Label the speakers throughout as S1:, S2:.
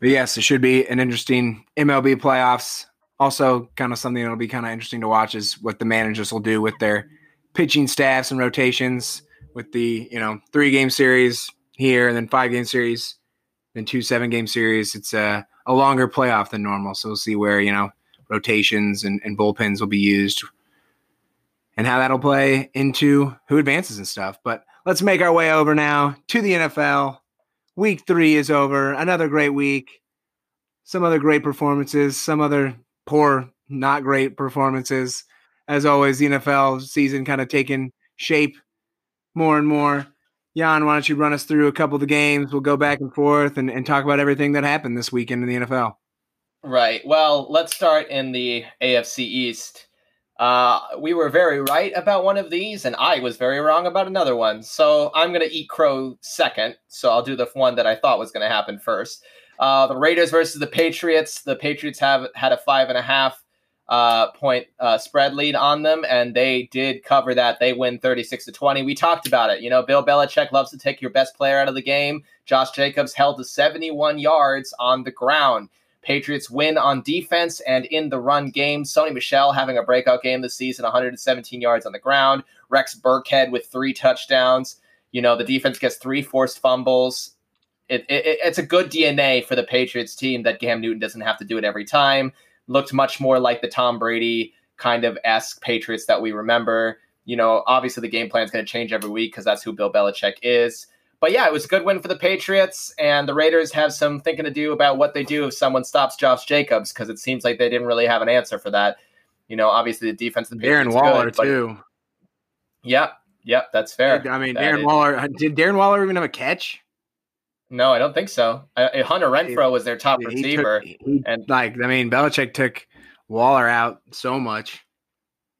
S1: But yes, it should be an interesting MLB playoffs. Also, kind of something that'll be kind of interesting to watch is what the managers will do with their pitching staffs and rotations with the, you know, three game series here and then five game series, then two seven game series. It's a, a longer playoff than normal. So we'll see where, you know, rotations and, and bullpens will be used and how that'll play into who advances and stuff. But let's make our way over now to the NFL. Week three is over. Another great week. Some other great performances, some other poor, not great performances. As always, the NFL season kind of taking shape more and more. Jan, why don't you run us through a couple of the games? We'll go back and forth and, and talk about everything that happened this weekend in the NFL.
S2: Right. Well, let's start in the AFC East. Uh, we were very right about one of these, and I was very wrong about another one. So I'm going to eat crow second. So I'll do the one that I thought was going to happen first. Uh, the Raiders versus the Patriots. The Patriots have had a five and a half uh, point uh, spread lead on them, and they did cover that. They win 36 to 20. We talked about it. You know, Bill Belichick loves to take your best player out of the game. Josh Jacobs held to 71 yards on the ground. Patriots win on defense and in the run game. Sony Michel having a breakout game this season, 117 yards on the ground. Rex Burkhead with three touchdowns. You know, the defense gets three forced fumbles. It, it, it's a good DNA for the Patriots team that Cam Newton doesn't have to do it every time. Looked much more like the Tom Brady kind of esque Patriots that we remember. You know, obviously the game plan is going to change every week because that's who Bill Belichick is but yeah, it was a good win for the Patriots, and the Raiders have some thinking to do about what they do if someone stops Josh Jacobs because it seems like they didn't really have an answer for that. You know, obviously the defense. Of the
S1: Darren Waller good, too.
S2: Yep, yep, that's fair.
S1: I mean, that Darren is. Waller. Uh, did Darren Waller even have a catch?
S2: No, I don't think so. I, Hunter Renfrow was their top receiver,
S1: took, he, and like I mean, Belichick took Waller out so much.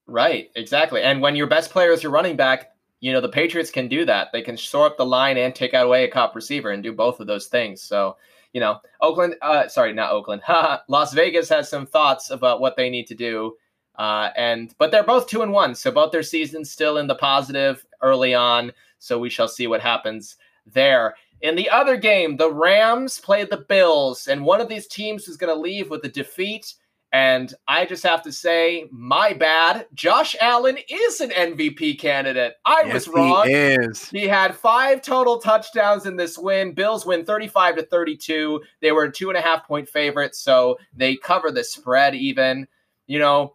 S2: Right, exactly. And when your best player is your running back, you know the Patriots can do that. They can shore up the line and take out away a cop receiver and do both of those things. So you know Oakland, uh, sorry, not Oakland. Las Vegas has some thoughts about what they need to do. Uh, and but they're both two and one, so both their seasons still in the positive early on. So we shall see what happens there. In the other game, the Rams played the Bills, and one of these teams is going to leave with a defeat and I just have to say, my bad. Josh Allen is an MVP candidate. I yes, was wrong.
S1: He is.
S2: He had five total touchdowns in this win. Bills win 35 to 32. They were two and a half point favorites, so they cover the spread even. You know,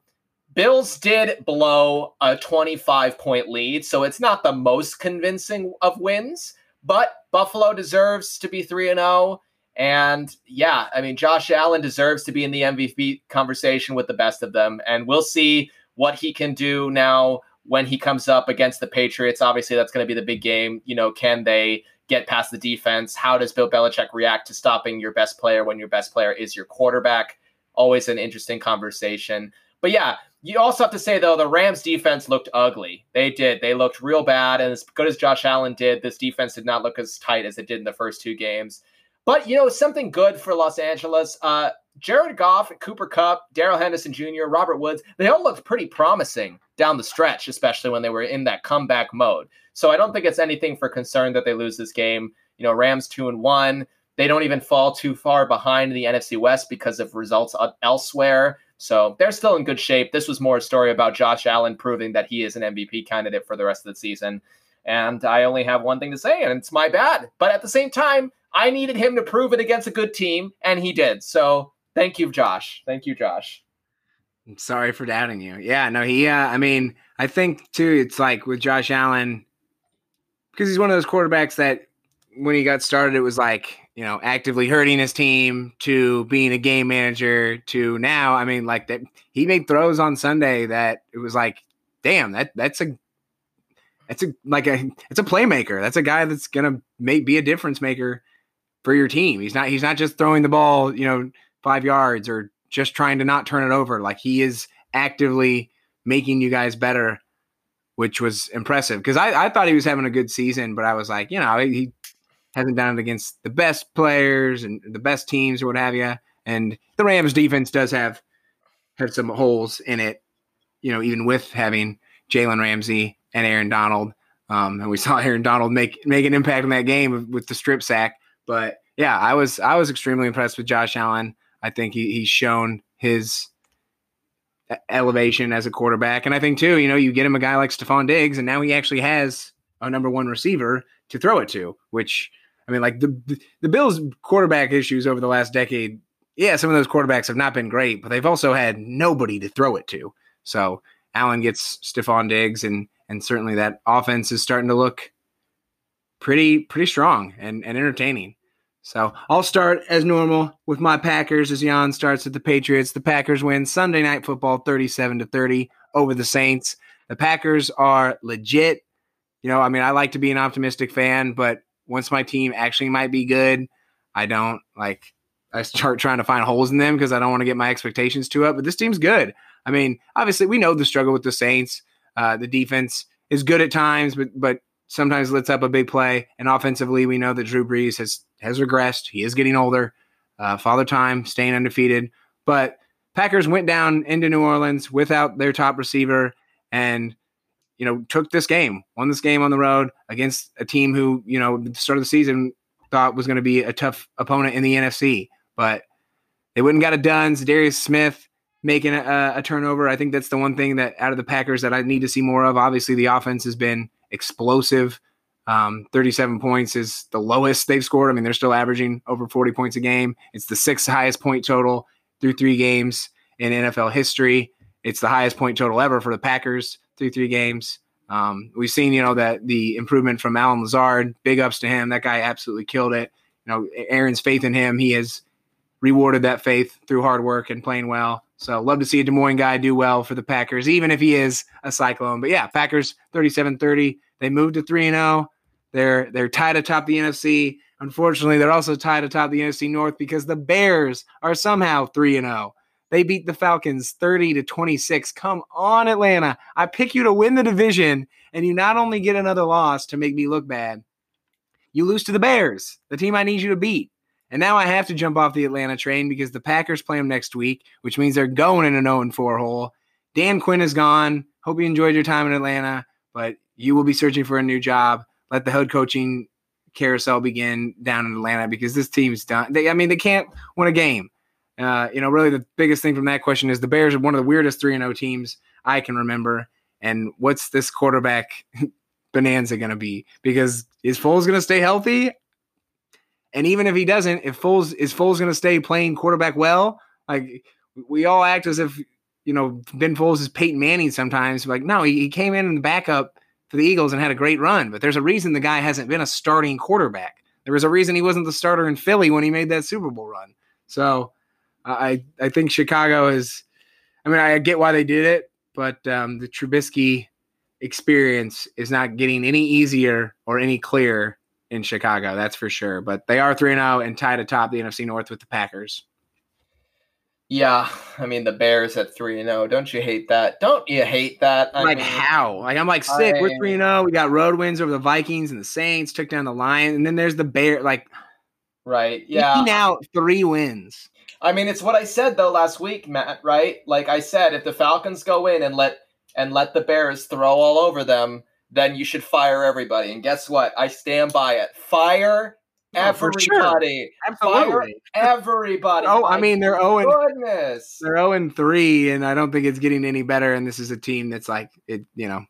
S2: Bills did blow a 25 point lead, so it's not the most convincing of wins, but Buffalo deserves to be 3 and 0. And yeah, I mean, Josh Allen deserves to be in the MVP conversation with the best of them. And we'll see what he can do now when he comes up against the Patriots. Obviously, that's going to be the big game. You know, can they get past the defense? How does Bill Belichick react to stopping your best player when your best player is your quarterback? Always an interesting conversation. But yeah, you also have to say though the Rams defense looked ugly. They did. They looked real bad, and as good as Josh Allen did, this defense did not look as tight as it did in the first two games. But you know, something good for Los Angeles. Uh, Jared Goff, Cooper Kupp, Darrell Henderson Jr., Robert Woods, they all looked pretty promising down the stretch, especially when they were in that comeback mode. So I don't think it's anything for concern that they lose this game. You know, Rams two and one. They don't even fall too far behind the NFC West because of results elsewhere. So they're still in good shape. This was more a story about Josh Allen proving that he is an MVP candidate for the rest of the season. And I only have one thing to say, and it's my bad. But at the same time, I needed him to prove it against a good team, and he did. So thank you, Josh. Thank you, Josh.
S1: I'm sorry for doubting you. Yeah, no, he. Uh, I mean, I think too. It's like with Josh Allen because he's one of those quarterbacks that when he got started, it was like you know actively hurting his team to being a game manager to now. I mean, like that he made throws on Sunday that it was like, damn, that that's a it's a like a it's a playmaker. That's a guy that's gonna make be a difference maker for your team. He's not he's not just throwing the ball, you know, five yards or just trying to not turn it over. Like he is actively making you guys better, which was impressive. Because I, I thought he was having a good season, but I was like, you know, he hasn't done it against the best players and the best teams or what have you. And the Rams defense does have have some holes in it, you know, even with having Jalen Ramsey and Aaron Donald. Um, and we saw Aaron Donald make make an impact in that game with the strip sack. But yeah, I was I was extremely impressed with Josh Allen. I think he, he's shown his elevation as a quarterback, and I think too, you know, you get him a guy like Stefon Diggs, and now he actually has a number one receiver to throw it to. Which I mean, like the the Bills' quarterback issues over the last decade. Yeah, some of those quarterbacks have not been great, but they've also had nobody to throw it to. So Allen gets Stefon Diggs, and and certainly that offense is starting to look pretty pretty strong and, and entertaining. So I'll start as normal with my Packers as Jan starts with the Patriots. The Packers win Sunday night football 37 to 30 over the Saints. The Packers are legit. You know, I mean, I like to be an optimistic fan, but once my team actually might be good, I don't like I start trying to find holes in them because I don't want to get my expectations too up. But this team's good. I mean, obviously we know the struggle with the Saints. Uh, the defense is good at times, but but sometimes lets up a big play. And offensively, we know that Drew Brees has has regressed. He is getting older. Uh, father time, staying undefeated. But Packers went down into New Orleans without their top receiver and you know took this game, won this game on the road against a team who you know the start of the season thought was going to be a tough opponent in the NFC, but they wouldn't got it done. Darius Smith making a, a, turnover. I think that's the one thing that out of the Packers that I need to see more of. Obviously, the offense has been explosive. Um, 37 points is the lowest they've scored. I mean, they're still averaging over 40 points a game. It's the sixth highest point total through three games in NFL history. It's the highest point total ever for the Packers through three games. Um, we've seen, you know, that the improvement from Allen Lazard. Big ups to him. That guy absolutely killed it. You know, Aaron's faith in him. He has rewarded that faith through hard work and playing well. So love to see a Des Moines guy do well for the Packers, even if he is a Cyclone. But yeah, Packers 37-30. They moved to 3-0. They're they're tied atop the NFC. Unfortunately, they're also tied atop the NFC North because the Bears are somehow 3-0. They beat the Falcons 30 to 26. Come on, Atlanta. I pick you to win the division, and you not only get another loss to make me look bad, you lose to the Bears, the team I need you to beat. And now I have to jump off the Atlanta train because the Packers play them next week, which means they're going in an 0 4 hole. Dan Quinn is gone. Hope you enjoyed your time in Atlanta, but you will be searching for a new job. Let the head coaching carousel begin down in Atlanta because this team's done. They, I mean, they can't win a game. Uh, you know, really the biggest thing from that question is the Bears are one of the weirdest 3 0 teams I can remember. And what's this quarterback bonanza going to be? Because is Foles going to stay healthy? And even if he doesn't, if Foles is Foles going to stay playing quarterback well, like we all act as if you know Ben Foles is Peyton Manning sometimes. Like no, he, he came in in the backup for the Eagles and had a great run, but there's a reason the guy hasn't been a starting quarterback. There was a reason he wasn't the starter in Philly when he made that Super Bowl run. So I I think Chicago is. I mean, I get why they did it, but um, the Trubisky experience is not getting any easier or any clearer in Chicago, that's for sure. But they are 3 0 and tied atop the NFC North with the Packers.
S2: Yeah, I mean the Bears at three and zero. Don't you hate that? Don't you hate that?
S1: I like mean, how? Like I'm like sick. I, We're three and zero. We got road wins over the Vikings and the Saints. Took down the Lions, and then there's the Bear. Like,
S2: right? Yeah.
S1: Now three wins.
S2: I mean, it's what I said though last week, Matt. Right? Like I said, if the Falcons go in and let and let the Bears throw all over them, then you should fire everybody. And guess what? I stand by it. Fire oh, everybody. Sure.
S1: Absolutely.
S2: Fire everybody.
S1: oh, I mean they're 0 goodness. They're 0 and 3 and I don't think it's getting any better and this is a team that's like it, you know.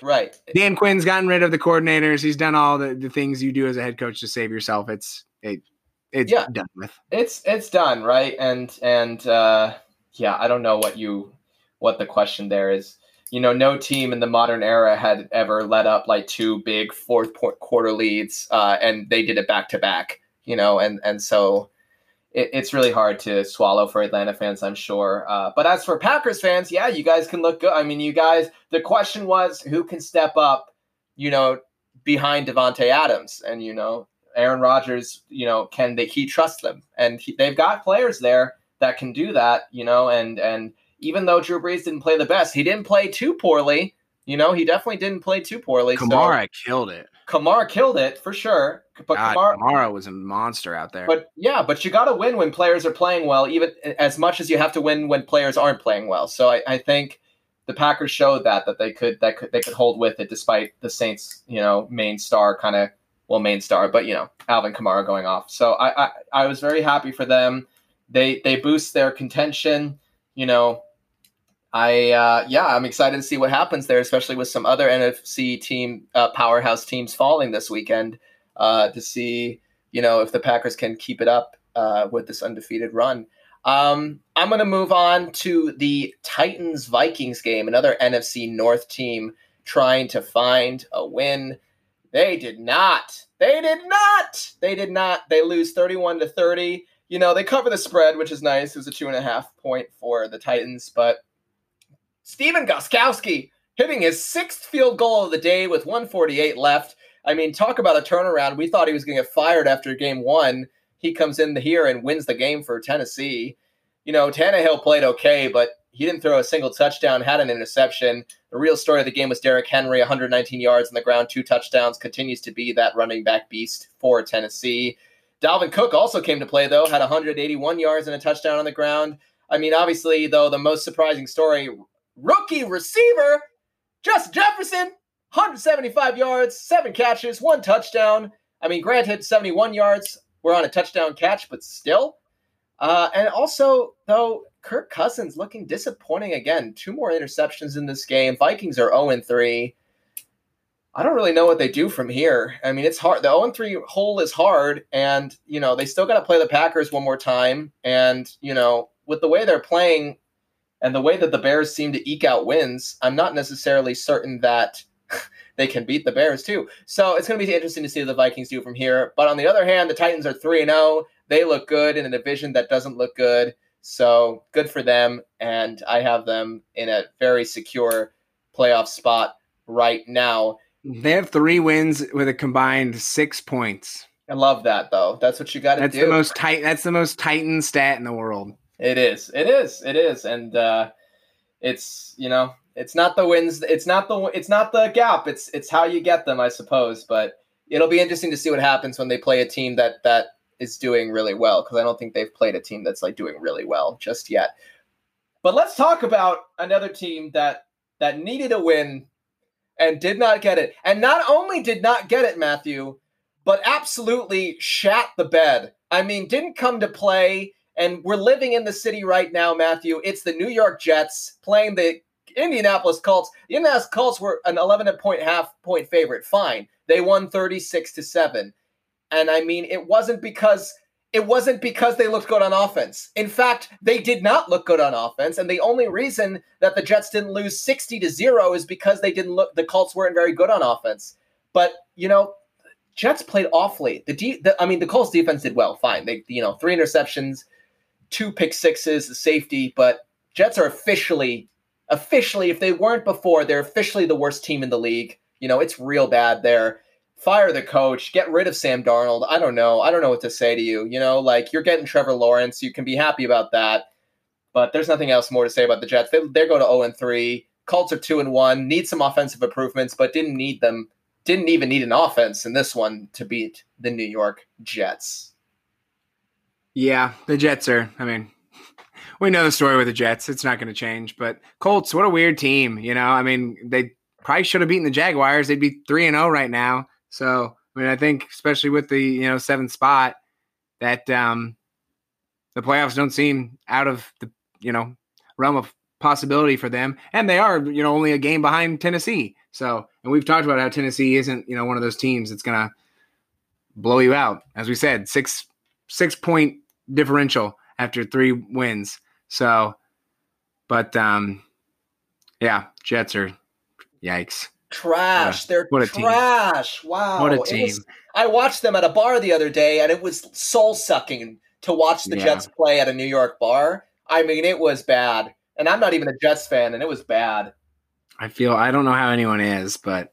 S2: Right.
S1: Dan Quinn's gotten rid of the coordinators. He's done all the, the things you do as a head coach to save yourself. It's it, it's yeah. done with.
S2: It's it's done, right? And and uh yeah, I don't know what you what the question there is you know, no team in the modern era had ever let up like two big fourth quarter leads, uh, and they did it back to back. You know, and and so it, it's really hard to swallow for Atlanta fans, I'm sure. Uh, but as for Packers fans, yeah, you guys can look good. I mean, you guys. The question was who can step up, you know, behind Davante Adams, and you know, Aaron Rodgers. You know, can they? He trust them, and he, they've got players there that can do that. You know, and and even though Drew Brees didn't play the best, he didn't play too poorly. You know, he definitely didn't play too poorly.
S1: Kamara so. killed it.
S2: Kamara killed it for sure.
S1: But God, Kamara, Kamara, was a monster out there.
S2: But yeah, but you got to win when players are playing well, even as much as you have to win when players aren't playing well. So I, I think the Packers showed that that they could that could they could hold with it despite the Saints, you know, main star kind of well main star, but you know Alvin Kamara going off. So I I, I was very happy for them. They they boost their contention. You know, I uh, yeah, I'm excited to see what happens there, especially with some other NFC team uh, powerhouse teams falling this weekend. Uh, to see you know if the Packers can keep it up uh, with this undefeated run. Um, I'm going to move on to the Titans Vikings game, another NFC North team trying to find a win. They did not. They did not. They did not. They lose 31 to 30. You know, they cover the spread, which is nice. It was a two and a half point for the Titans, but Stephen Gostkowski hitting his sixth field goal of the day with 148 left. I mean, talk about a turnaround. We thought he was going to get fired after game one. He comes in here and wins the game for Tennessee. You know, Tannehill played okay, but he didn't throw a single touchdown, had an interception. The real story of the game was Derrick Henry, 119 yards on the ground, two touchdowns, continues to be that running back beast for Tennessee. Dalvin Cook also came to play, though, had 181 yards and a touchdown on the ground. I mean, obviously, though, the most surprising story rookie receiver, Justin Jefferson, 175 yards, seven catches, one touchdown. I mean, granted, 71 yards We're on a touchdown catch, but still. Uh, and also, though, Kirk Cousins looking disappointing again. Two more interceptions in this game. Vikings are 0 3. I don't really know what they do from here. I mean, it's hard. The 0 3 hole is hard, and, you know, they still got to play the Packers one more time. And, you know, with the way they're playing and the way that the Bears seem to eke out wins, I'm not necessarily certain that they can beat the Bears, too. So it's going to be interesting to see what the Vikings do from here. But on the other hand, the Titans are 3 0. They look good in a division that doesn't look good. So good for them. And I have them in a very secure playoff spot right now.
S1: They have three wins with a combined six points.
S2: I love that though. That's what you got to do.
S1: That's the most tight. That's the most Titan stat in the world.
S2: It is. It is. It is. And uh, it's you know it's not the wins. It's not the it's not the gap. It's it's how you get them, I suppose. But it'll be interesting to see what happens when they play a team that that is doing really well because I don't think they've played a team that's like doing really well just yet. But let's talk about another team that that needed a win and did not get it. And not only did not get it, Matthew, but absolutely shat the bed. I mean, didn't come to play. And we're living in the city right now, Matthew. It's the New York Jets playing the Indianapolis Colts. The Indianapolis Colts were an 11 point half point favorite. Fine. They won 36 to 7. And I mean, it wasn't because it wasn't because they looked good on offense. In fact, they did not look good on offense, and the only reason that the Jets didn't lose 60 to 0 is because they didn't look the Colts weren't very good on offense. But, you know, Jets played awfully. The, de- the I mean, the Colts defense did well, fine. They, you know, three interceptions, two pick sixes, the safety, but Jets are officially officially if they weren't before, they're officially the worst team in the league. You know, it's real bad there fire the coach, get rid of Sam Darnold. I don't know. I don't know what to say to you. You know, like you're getting Trevor Lawrence. You can be happy about that. But there's nothing else more to say about the Jets. They, they go to 0 and 3. Colts are 2 and 1. Need some offensive improvements, but didn't need them. Didn't even need an offense in this one to beat the New York Jets.
S1: Yeah, the Jets are, I mean, we know the story with the Jets. It's not going to change. But Colts, what a weird team. You know, I mean, they probably should have beaten the Jaguars. They'd be 3 and 0 right now. So I mean, I think especially with the you know seventh spot, that um, the playoffs don't seem out of the you know realm of possibility for them, and they are you know only a game behind Tennessee. So, and we've talked about how Tennessee isn't you know one of those teams that's gonna blow you out. As we said, six six point differential after three wins. So, but um, yeah, Jets are yikes
S2: trash. Yeah. They're what trash. Team. Wow.
S1: What a team. Was,
S2: I watched them at a bar the other day and it was soul sucking to watch the yeah. Jets play at a New York bar. I mean, it was bad. And I'm not even a Jets fan and it was bad.
S1: I feel I don't know how anyone is, but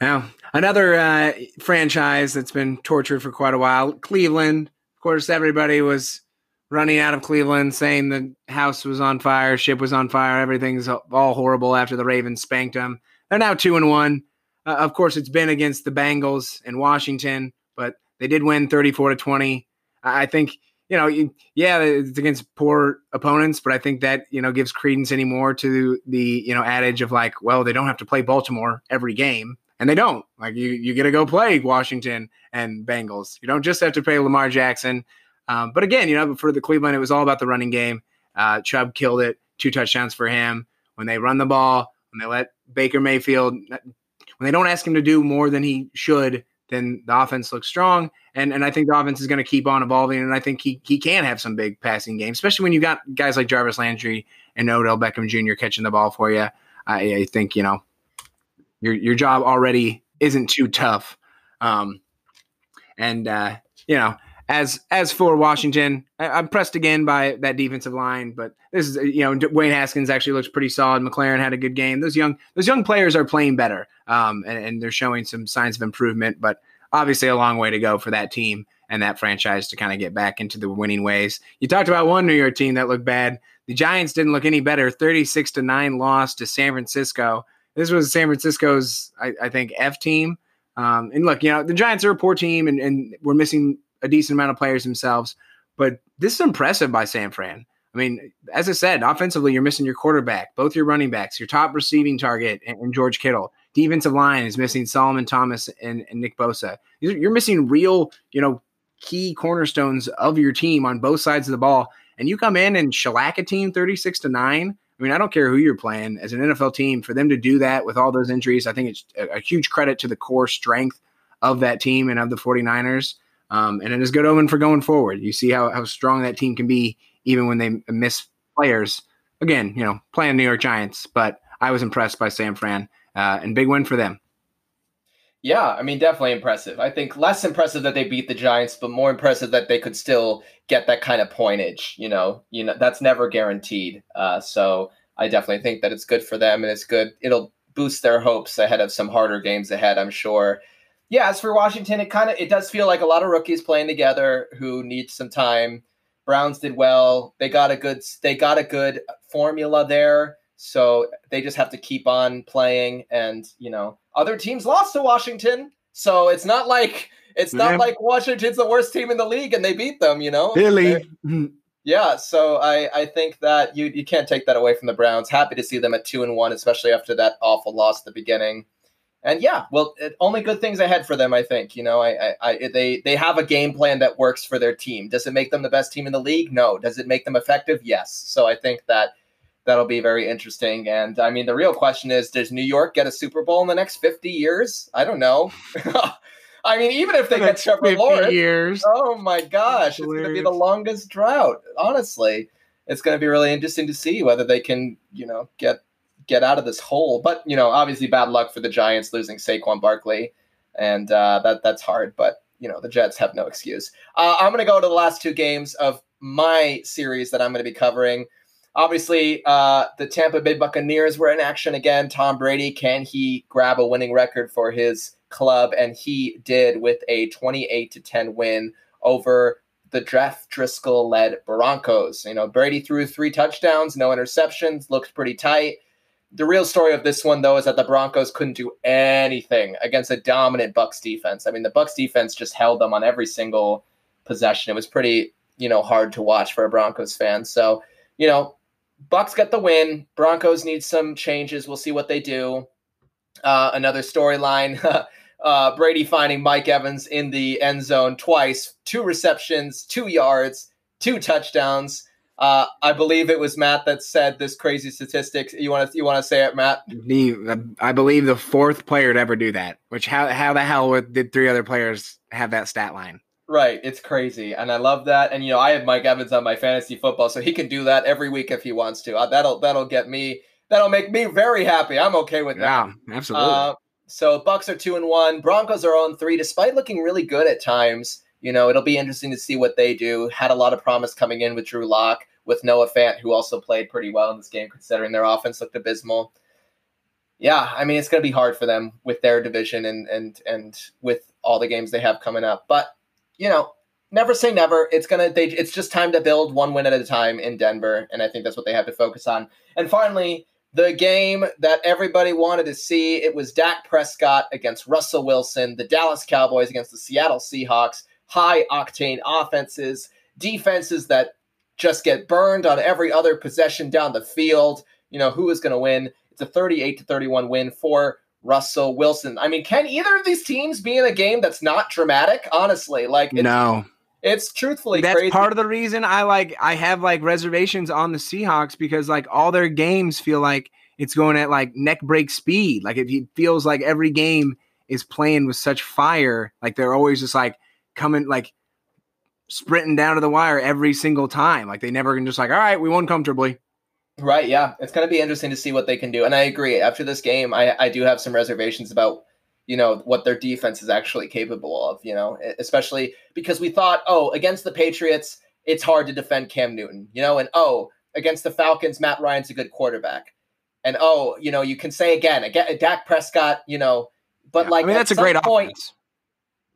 S1: now another uh, franchise that's been tortured for quite a while, Cleveland. Course, everybody was running out of Cleveland saying the house was on fire, ship was on fire, everything's all horrible after the Ravens spanked them. They're now two and one. Uh, of course, it's been against the Bengals in Washington, but they did win 34 to 20. I think, you know, yeah, it's against poor opponents, but I think that, you know, gives credence anymore to the, you know, adage of like, well, they don't have to play Baltimore every game. And they don't. Like you, you get to go play Washington and Bengals. You don't just have to play Lamar Jackson. Um, but again, you know, for the Cleveland, it was all about the running game. Uh, Chubb killed it, two touchdowns for him. When they run the ball, when they let Baker Mayfield, when they don't ask him to do more than he should, then the offense looks strong. And and I think the offense is going to keep on evolving. And I think he he can have some big passing games, especially when you've got guys like Jarvis Landry and Odell Beckham Jr. catching the ball for you. I, I think you know your your job already isn't too tough. Um, and uh, you know, as as for Washington, I, am pressed again by that defensive line, but this is you know Wayne Haskins actually looks pretty solid. McLaurin had a good game. Those young those young players are playing better, um, and, and they're showing some signs of improvement. But obviously, a long way to go for that team and that franchise to kind of get back into the winning ways. You talked about one New York team that looked bad. The Giants didn't look any better. Thirty six to nine loss to San Francisco. This was San Francisco's, I, I think, F team. Um, and look, you know, the Giants are a poor team and, and we're missing a decent amount of players themselves. But this is impressive by San Fran. I mean, as I said, offensively, you're missing your quarterback, both your running backs, your top receiving target, and, and George Kittle. Defensive line is missing Solomon Thomas and, and Nick Bosa. You're, you're missing real, you know, key cornerstones of your team on both sides of the ball. And you come in and shellac a team 36 to 9 I mean, I don't care who you're playing as an NFL team for them to do that with all those injuries. I think it's a, a huge credit to the core strength of that team and of the 49ers. Um, and it is good omen for going forward. You see how, how strong that team can be even when they miss players. Again, you know, playing New York Giants, but I was impressed by San Fran uh, and big win for them.
S2: Yeah, I mean, definitely impressive. I think less impressive that they beat the Giants, but more impressive that they could still get that kind of pointage. You know, you know that's never guaranteed. Uh, so I definitely think that it's good for them, and it's good. It'll boost their hopes ahead of some harder games ahead. I'm sure. Yeah, as for Washington, it kind of it does feel like a lot of rookies playing together who need some time. Browns did well. They got a good they got a good formula there. So they just have to keep on playing and, you know, other teams lost to Washington, so it's not like it's not like Washington's the worst team in the league and they beat them. You know,
S1: really.
S2: Yeah, so I, I think that you you can't take that away from the Browns. Happy to see them at two and one, especially after that awful loss at the beginning. And yeah, well, it, only good things ahead for them. I think you know, I, I, I, they they have a game plan that works for their team. Does it make them the best team in the league? No. Does it make them effective? Yes. So I think that that'll be very interesting. And I mean, the real question is does New York get a Super Bowl in the next 50 years? I don't know. I mean, even if they get Trevor Lawrence, years. oh my gosh, it's going to be the longest drought. Honestly, it's going to be really interesting to see whether they can, you know, get get out of this hole. But you know, obviously, bad luck for the Giants losing Saquon Barkley, and uh, that that's hard. But you know, the Jets have no excuse. Uh, I'm going to go to the last two games of my series that I'm going to be covering. Obviously, uh, the Tampa Bay Buccaneers were in action again. Tom Brady, can he grab a winning record for his club? And he did with a 28 to 10 win over the Jeff Driskel led Broncos. You know, Brady threw three touchdowns, no interceptions, looked pretty tight. The real story of this one, though, is that the Broncos couldn't do anything against a dominant Bucks defense. I mean, the Bucks defense just held them on every single possession. It was pretty, you know, hard to watch for a Broncos fan. So, you know, Bucks get the win. Broncos need some changes. We'll see what they do. Uh, another storyline. uh, Brady finding Mike Evans in the end zone twice, two receptions, two yards, two touchdowns. Uh, I believe it was Matt that said this crazy statistics. You want to you want to say it, Matt?
S1: The, I believe the fourth player to ever do that. Which how how the hell did three other players have that stat line?
S2: Right, it's crazy, and I love that. And you know, I have Mike Evans on my fantasy football, so he can do that every week if he wants to. Uh, that'll that'll get me. That'll make me very happy. I'm okay with that.
S1: Yeah, absolutely. Uh,
S2: so Bucks are two and one. Broncos are on three, despite looking really good at times. You know, it'll be interesting to see what they do. Had a lot of promise coming in with Drew Lock, with Noah Fant, who also played pretty well in this game, considering their offense looked abysmal. Yeah, I mean, it's going to be hard for them with their division and and and with all the games they have coming up, but you know, never say never. It's gonna they it's just time to build one win at a time in Denver, and I think that's what they have to focus on. And finally, the game that everybody wanted to see, it was Dak Prescott against Russell Wilson, the Dallas Cowboys against the Seattle Seahawks. High octane offenses, defenses that just get burned on every other possession down the field. You know, who is going to win? It's a 38 to 31 win for Russell Wilson. I mean, can either of these teams be in a game that's not dramatic? Honestly, like it's,
S1: no,
S2: it's truthfully
S1: that's
S2: crazy.
S1: part of the reason I like I have like reservations on the Seahawks because like all their games feel like it's going at like neck break speed. Like it feels like every game is playing with such fire. Like they're always just like coming like sprinting down to the wire every single time. Like they never can just like, all right, we won comfortably.
S2: Right. Yeah. It's going to be interesting to see what they can do. And I agree. After this game, I, I do have some reservations about, you know, what their defense is actually capable of, you know, especially because we thought, oh, against the Patriots, it's hard to defend Cam Newton, you know, and oh, against the Falcons, Matt Ryan's a good quarterback. And oh, you know, you can say again, again Dak Prescott, you know, but
S1: Yeah,
S2: like
S1: I mean, that's a great
S2: point,
S1: offense.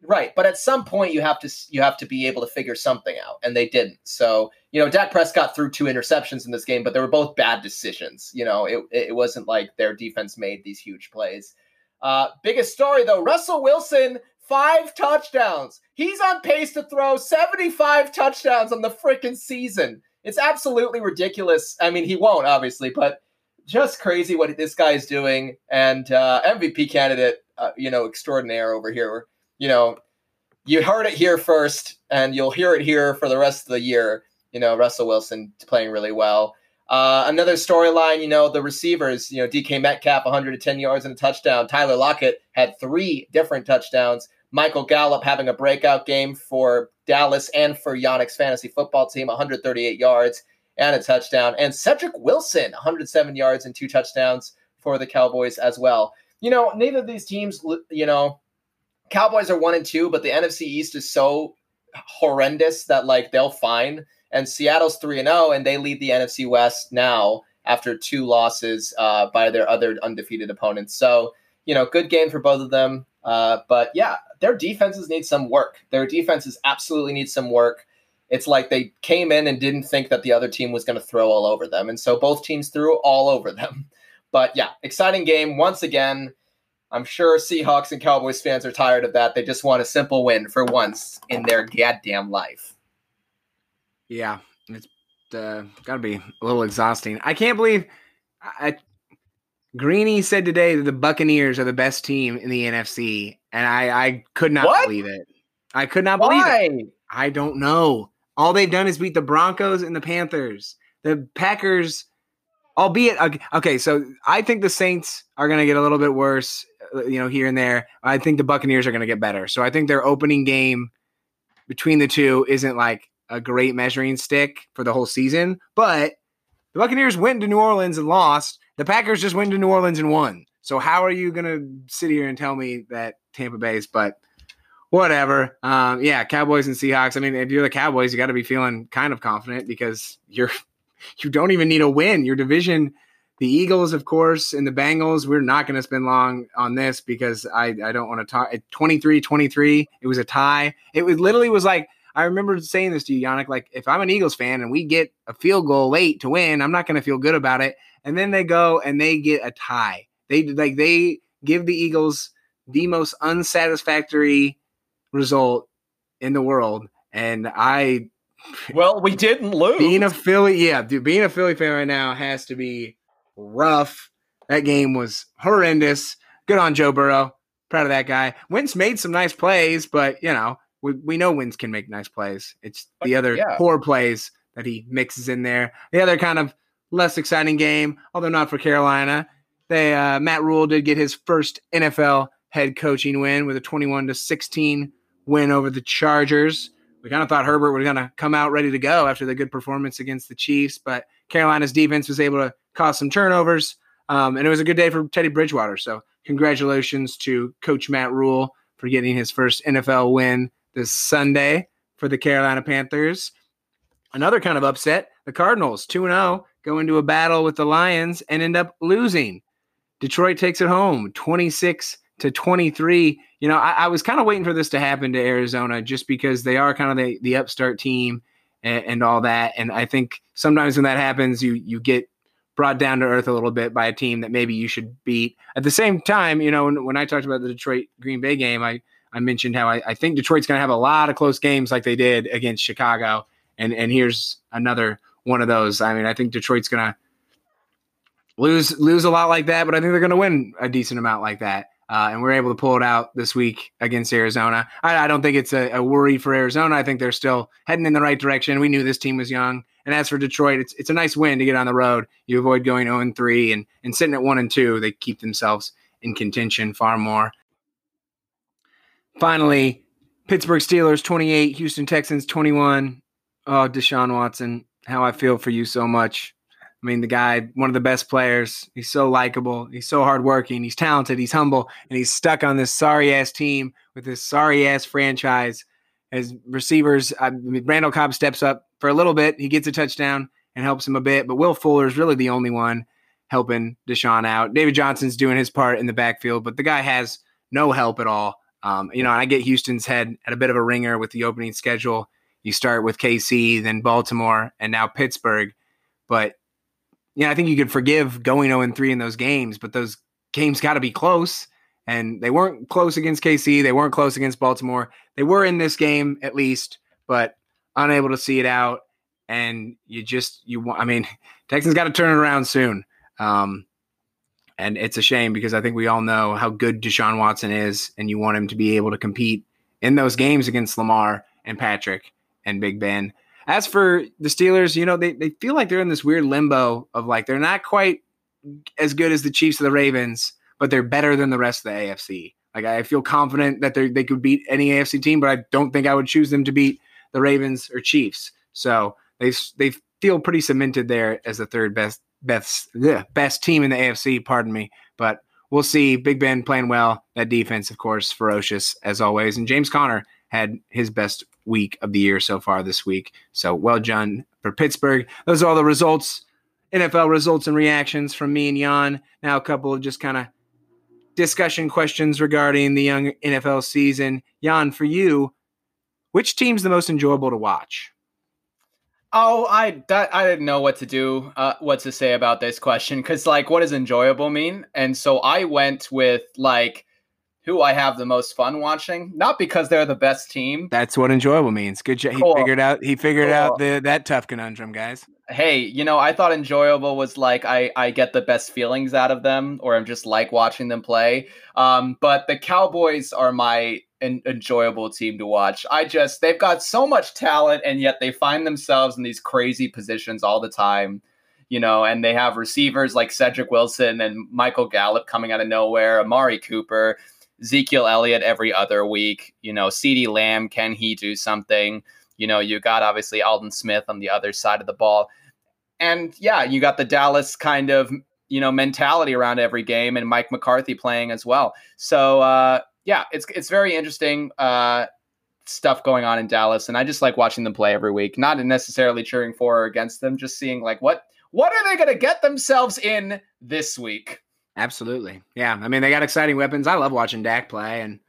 S2: Right, but at some point you have to you have to be able to figure something out, and they didn't. So you know, Dak Prescott threw two interceptions in this game, but they were both bad decisions. You know, it it wasn't like their defense made these huge plays. Uh, biggest story though, Russell Wilson five touchdowns. He's on pace to throw seventy five touchdowns on the freaking season. It's absolutely ridiculous. I mean, he won't obviously, but just crazy what this guy's doing. And uh, MVP candidate, uh, you know, extraordinaire over here you know, you heard it here first, and you'll hear it here for the rest of the year. You know, Russell Wilson playing really well. Uh, another storyline, you know, the receivers, you know, DK Metcalf, 110 yards and a touchdown. Tyler Lockett had three different touchdowns. Michael Gallup having a breakout game for Dallas and for Yannick's fantasy football team, 138 yards and a touchdown. And Cedric Wilson, 107 yards and two touchdowns for the Cowboys as well. You know, neither of these teams, you know, Cowboys are one and two, but the NFC East is so horrendous that like they'll fine. And Seattle's three and zero, and they lead the NFC West now after two losses uh, by their other undefeated opponents. So you know, good game for both of them. Uh, but yeah, their defenses need some work. Their defenses absolutely need some work. It's like they came in and didn't think that the other team was going to throw all over them, and so both teams threw all over them. But yeah, exciting game once again. I'm sure Seahawks and Cowboys fans are tired of that. They just want a simple win for once in their goddamn life.
S1: Yeah, it's uh, got to be a little exhausting. I can't believe I, Greeny said today that the Buccaneers are the best team in the NFC, and I, I could not
S2: What?
S1: believe it. I could not believe it. I don't know. All they've done is beat the Broncos and the Panthers. The Packers, albeit okay, okay so I think the Saints are going to get a little bit worse, uh, you know, here and there. I think the Buccaneers are going to get better. So I think their opening game between the two isn't like a great measuring stick for the whole season, but the Buccaneers went to New Orleans and lost. The Packers just went to New Orleans and won. So how are you going to sit here and tell me that Tampa Bay's but whatever. Um, yeah, Cowboys and Seahawks. I mean, if you're the Cowboys, you got to be feeling kind of confident because you're you don't even need a win. Your division, the Eagles, of course, and the Bengals. We're not going to spend long on this because I I don't want to talk. At 23-23, it was a tie. It was literally was like I remember saying this to you, Yannick. Like if I'm an Eagles fan and we get a field goal late to win, I'm not going to feel good about it. And then they go and they get a tie. They like they give the Eagles the most unsatisfactory result in the world. And I,
S2: Well, we didn't lose.
S1: being a Philly, yeah, dude, being a Philly fan right now has to be rough. That game was horrendous. Good on Joe Burrow. Proud of that guy. Wentz made some nice plays, but you know, we, we know Wentz can make nice plays. It's the other
S2: Yeah.
S1: poor plays that he mixes in there. The other kind of less exciting game, although not for Carolina. They uh, Matt Rhule did get his first NFL head coaching win with a 21 to 16 win over the Chargers. We kind of thought Herbert was going to come out ready to go after the good performance against the Chiefs, but Carolina's defense was able to cause some turnovers. Um, and it was a good day for Teddy Bridgewater. So, congratulations to Coach Matt Rhule for getting his first NFL win this Sunday for the Carolina Panthers. Another kind of upset the Cardinals, 2 0, go into a battle with the Lions and end up losing. Detroit takes it home 26 to 23. You know, I, I was kind of waiting for this to happen to Arizona just because they are kind of the, the upstart team and, and all that. And I think sometimes when that happens, you you get brought down to earth a little bit by a team that maybe you should beat. At the same time, you know, when, when I talked about the Detroit Green Bay game, I, I mentioned how I, I think Detroit's going to have a lot of close games like they did against Chicago. And, and here's another one of those. I mean, I think Detroit's going to lose lose a lot like that, but I think they're going to win a decent amount like that. Uh, and we're able to pull it out this week against Arizona. I, I don't think it's a, a, worry for Arizona. I think they're still heading in the right direction. We knew this team was young. And as for Detroit, it's it's a nice win to get on the road. You avoid going 0 and 3 and, and sitting at 1 and 2. They keep themselves in contention far more. Finally, Pittsburgh Steelers 28, Houston Texans 21. Oh, Deshaun Watson, how I feel for you so much. I mean, the guy, one of the best players. He's so likable. He's so hardworking. He's talented. He's humble, and he's stuck on this sorry ass team with this sorry ass franchise. As receivers, I mean, Randall Cobb steps up for a little bit. He gets a touchdown and helps him a bit, but Will Fuller is really the only one helping Deshaun out. David Johnson's doing his part in the backfield, but the guy has no help at all. Um, you know, and I get Houston's head at a bit of a ringer with the opening schedule. You start with KC, then Baltimore, and now Pittsburgh. But yeah, I think you could forgive going 0 3 in those games, but those games got to be close. And they weren't close against KC. They weren't close against Baltimore. They were in this game at least, but unable to see it out. And you just, you want, I mean, Texans got to turn it around soon. Um, and it's a shame because I think we all know how good Deshaun Watson is, and you want him to be able to compete in those games against Lamar and Patrick and Big Ben. As for the Steelers, you know, they, they feel like they're in this weird limbo of like they're not quite as good as the Chiefs or the Ravens, but they're better than the rest of the AFC. Like I feel confident that they they could beat any AFC team, but I don't think I would choose them to beat the Ravens or Chiefs. So they they feel pretty cemented there as the third best best yeah, best team in the AFC. Pardon me, but we'll see. Big Ben playing well. That defense, of course, ferocious as always. And James Conner had his best week of the year so far this week. So well done for Pittsburgh. Those are all the results, NFL results and reactions from me and Jan. Now a couple of just kind of discussion questions regarding the young NFL season. Jan, for you, which team's the most enjoyable to watch?
S2: Oh, I that, I didn't know what to do, uh, what to say about this question because like, what does enjoyable mean? And so I went with like who I have the most fun watching. Not because they're the best team.
S1: That's what enjoyable means. Good job. Cool. He figured out. He figured cool. out the that tough conundrum, guys.
S2: Hey, you know, I thought enjoyable was like I I get the best feelings out of them, or I'm just like watching them play. Um, but the Cowboys are my an enjoyable team to watch. I just they've got so much talent, and yet they find themselves in these crazy positions all the time you know, and they have receivers like Cedric Wilson and Michael Gallup coming out of nowhere, Amari Cooper. Ezekiel Elliott every other week. You know, CeeDee Lamb, can he do something? You know, you got obviously Aldon Smith on the other side of the ball. And yeah, you got the Dallas kind of, you know, mentality around every game and Mike McCarthy playing as well. So uh yeah, it's it's very interesting uh stuff going on in Dallas and I just like watching them play every week. Not necessarily cheering for or against them, just seeing like what what are they going to get themselves in this week?
S1: Absolutely. Yeah. I mean, they got exciting weapons. I love watching Dak play, and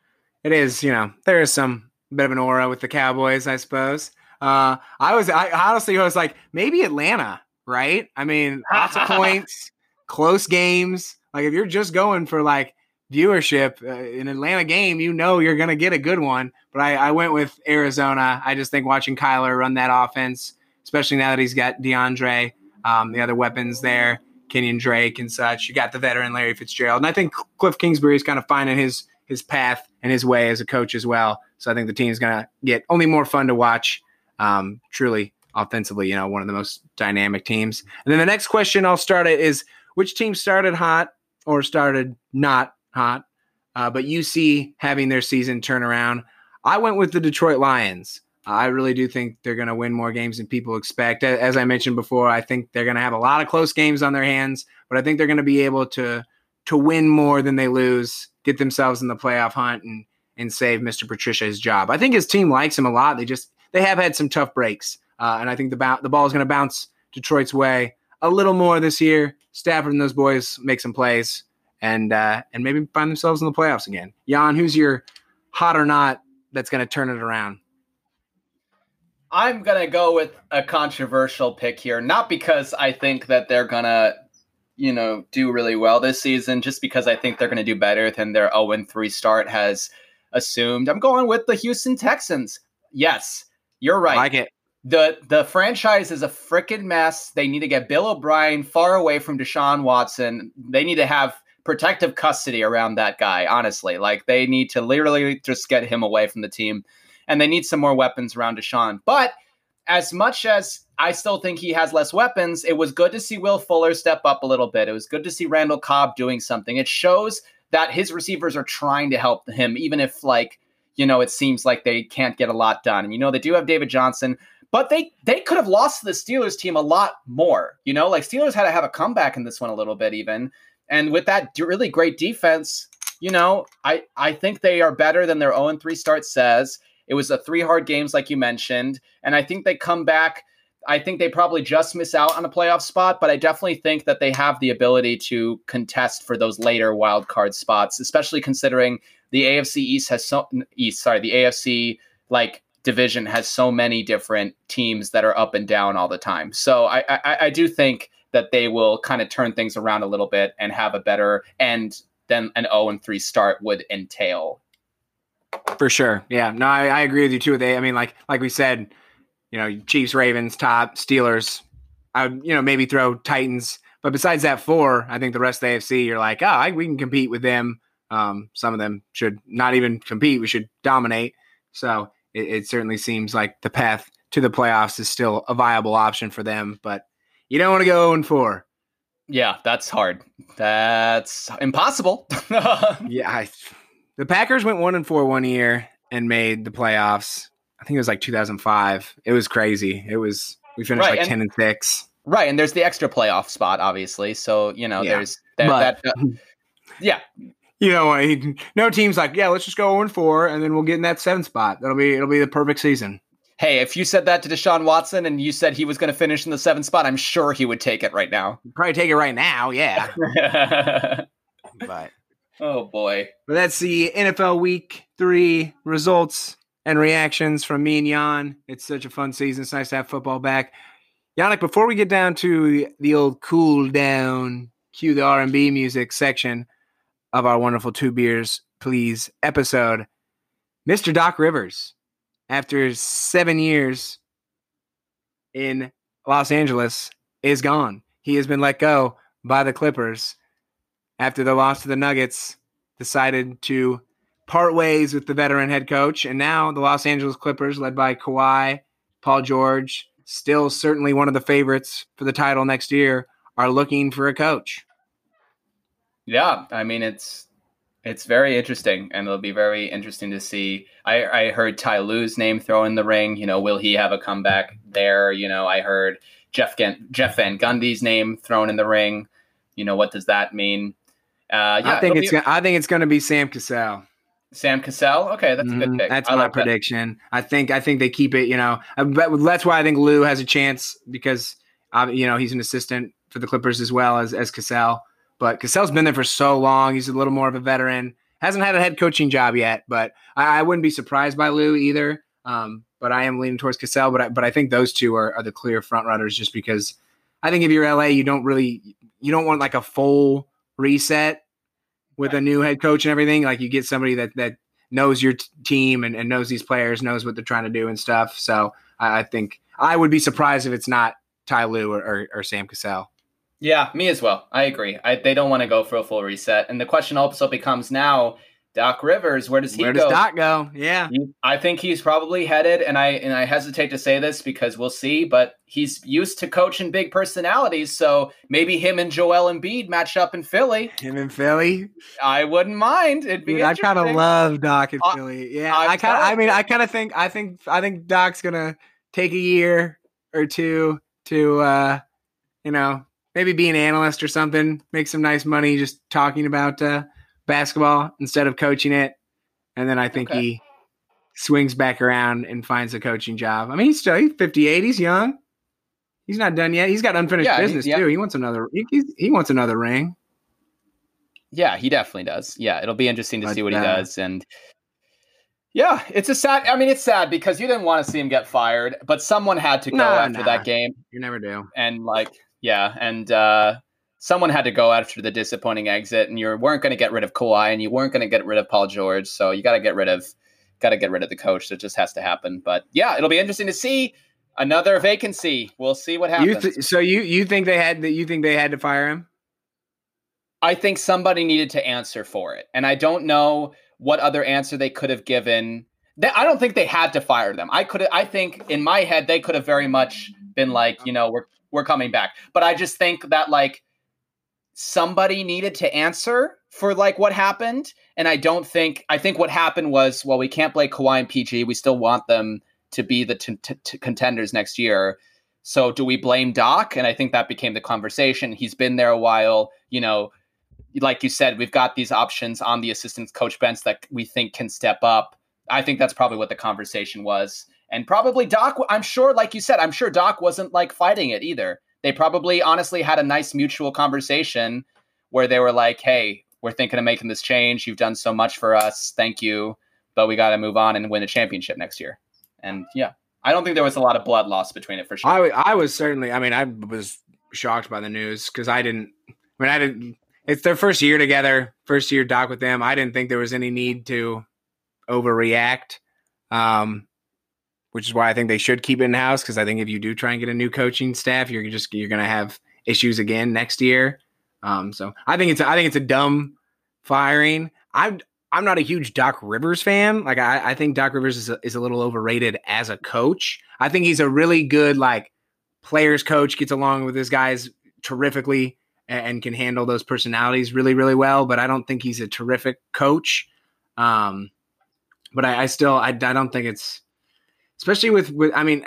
S1: it is, you know, there is some bit of an aura with the Cowboys, I suppose. Uh, I was, I honestly was like, maybe Atlanta, right? I mean, lots of points, close games. Like, if you're just going for like viewership, uh, an Atlanta game, you know you're going to get a good one. But I, I went with Arizona. I just think watching Kyler run that offense, especially now that he's got DeAndre, um, the other weapons there Kenyon Drake and such. You got the veteran Larry Fitzgerald, and I think Cliff Kingsbury is kind of finding his his path and his way as a coach as well. So I think the team's going to get only more fun to watch. Um, truly, offensively, you know, one of the most dynamic teams. And then the next question I'll start it is which team started hot or started not hot, uh, but you see having their season turn around. I went with the Detroit Lions. I really do think they're going to win more games than people expect. As I mentioned before, I think they're going to have a lot of close games on their hands, but I think they're going to be able to to win more than they lose, get themselves in the playoff hunt, and and save Mr. Patricia's job. I think his team likes him a lot. They just they have had some tough breaks, uh, and I think the the ball is going to bounce Detroit's way a little more this year. Stafford and those boys make some plays, and uh, and maybe find themselves in the playoffs again. Jan, who's your hot or not that's going to turn it around?
S2: I'm gonna go with a controversial pick here, not because I think that they're gonna, you know, do really well this season, just because I think they're gonna do better than their 0 3 start has assumed. I'm going with the Houston Texans. Yes, you're right.
S1: I like it.
S2: the the franchise is a freaking mess. They need to get Bill O'Brien far away from Deshaun Watson. They need to have protective custody around that guy, honestly. Like they need to literally just get him away from the team. And they need some more weapons around Deshaun. But as much as I still think he has less weapons, it was good to see Will Fuller step up a little bit. It was good to see Randall Cobb doing something. It shows that his receivers are trying to help him, even if like, you know, it seems like they can't get a lot done. And you know, they do have David Johnson, but they they could have lost the Steelers team a lot more. You know, like Steelers had to have a comeback in this one a little bit even. And with that really great defense, you know, I I think they are better than their 0 3 start says. It was a three hard games like you mentioned, and I think they come back I think they probably just miss out on a playoff spot, but I definitely think that they have the ability to contest for those later wild card spots, especially considering the AFC East has so East, sorry, the AFC like division has so many different teams that are up and down all the time. So I, I, I do think that they will kind of turn things around a little bit and have a better end than an 0 and 3 start would entail.
S1: For sure. Yeah. No, I, I agree with you too. They I mean like like we said, you know, Chiefs, Ravens, top, Steelers. I would, you know, maybe throw Titans. But besides that four, I think the rest of the AFC, you're like, oh, I, we can compete with them. Um, some of them should not even compete. We should dominate. So it, it certainly seems like the path to the playoffs is still a viable option for them. But you don't want to go 0 4.
S2: Yeah, that's hard. That's impossible.
S1: yeah, I, the Packers went one and four one year and made the playoffs. I think it was like 2005. It was crazy. It was we finished right, like and, 10 and 6.
S2: Right, and there's the extra playoff spot obviously. So, you know, yeah. there's that, but, that uh, yeah,
S1: you know, no team's like, yeah, let's just go 0 4 and then we'll get in that seven spot. That'll be it'll be the perfect season.
S2: Hey, if you said that to Deshaun Watson and you said he was going to finish in the seventh spot, I'm sure he would take it right now.
S1: Probably take it right now, yeah.
S2: but oh boy.
S1: But that's the NFL Week Three results and reactions from me and Jan. It's such a fun season. It's nice to have football back. Yannick, before we get down to the old cool down, cue the R and B music section of our wonderful two beers, please episode. Mr. Doc Rivers, after seven years in Los Angeles, is gone. He has been let go by the Clippers after the loss to the Nuggets. Decided to part ways with the veteran head coach, and now the Los Angeles Clippers, led by Kawhi, Paul George, still certainly one of the favorites for the title next year, are looking for a coach.
S2: Yeah, I mean it's it's very interesting, and it'll be very interesting to see. I, I heard Ty Lue's name thrown in the ring. You know, will he have a comeback there? You know, I heard Jeff Jeff Van Gundy's name thrown in the ring. You know, what does that mean?
S1: Uh, yeah, I think it's be- I think it's going to be Sam Cassell.
S2: Sam Cassell. Okay, that's mm-hmm. a good mm-hmm. pick.
S1: That's I my like prediction. That. I think I think they keep it. You know, that's why I think Lue has a chance because uh, you know he's an assistant for the Clippers as well as as Cassell. But Cassell's been there for so long. He's a little more of a veteran. Hasn't had a head coaching job yet, but I, I wouldn't be surprised by Lue either. Um, but I am leaning towards Cassell. But I, but I think those two are, are the clear front runners, just because I think if you're LA, you don't really you don't want like a full reset with a new head coach and everything. Like you get somebody that that knows your t- team and, and knows these players, knows what they're trying to do and stuff. So I, I think I would be surprised if it's not Ty Lue or, or, or Sam Cassell.
S2: Yeah, me as well. I agree. I, they don't want to go for a full reset. And the question also becomes now, Doc Rivers, where does he
S1: where
S2: go?
S1: Where does Doc go? Yeah.
S2: I think he's probably headed, and I and I hesitate to say this because we'll see, but he's used to coaching big personalities, so maybe him and Joel Embiid match up in Philly.
S1: Him in Philly?
S2: I wouldn't mind. It'd be
S1: Dude, I kind of love Doc in uh, Philly. Yeah. i i kind of I mean, I kind of think I think I think Doc's gonna take a year or two to uh you know maybe be an analyst or something, make some nice money just talking about uh, basketball instead of coaching it. And then I think okay. he swings back around and finds a coaching job. I mean, he's still he's 58, he's young. He's not done yet. He's got unfinished yeah, business yeah. too. He wants another he, he, wants another ring.
S2: Yeah, he definitely does. Yeah, it'll be interesting to but, see what he uh, does and yeah, it's a sad. I mean, it's sad because you didn't want to see him get fired, but someone had to go nah, after that game.
S1: You never do.
S2: And like, yeah, and uh, someone had to go after the disappointing exit, and you weren't going to get rid of Kawhi, and you weren't going to get rid of Paul George, so you got to get rid of got to get rid of the coach. It just has to happen. But yeah, it'll be interesting to see. another vacancy. We'll see what happens.
S1: You th- so you you think they had that? You think they had to fire him?
S2: I think somebody needed to answer for it, and I don't know what other answer they could have given. They, I don't think they had to fire them. I could. I think in my head they could have very much been like, you know, we're we're coming back. But I just think that like somebody needed to answer for like what happened, and I don't think. I think what happened was, well, we can't play Kawhi and PG. We still want them to be the t- t- contenders next year. So do we blame Doc? And I think that became the conversation. He's been there a while. You know, like you said, we've got these options on the assistant coach bench that we think can step up. I think that's probably what the conversation was. And probably Doc, I'm sure, like you said, I'm sure Doc wasn't like fighting it either. They probably honestly had a nice mutual conversation where they were like, hey, we're thinking of making this change. You've done so much for us. Thank you. But we got to move on and win a championship next year. And yeah, I don't think there was a lot of blood loss between it for sure.
S1: I, I was certainly, I mean, I was shocked by the news because I didn't, I mean, I didn't, it's their first year together, first year doc with them. I didn't think there was any need to overreact, um, which is why I think they should keep it in house. Because I think if you do try and get a new coaching staff, you're just you're going to have issues again next year. Um, so I think it's I think it's a dumb firing. I'm I'm not a huge Doc Rivers fan. Like I, I think Doc Rivers is a, is a little overrated as a coach. I think he's a really good like players coach. Gets along with his guys terrifically and, and can handle those personalities really really well. But I don't think he's a terrific coach. Um, but I, I still I, I don't think it's especially with with I mean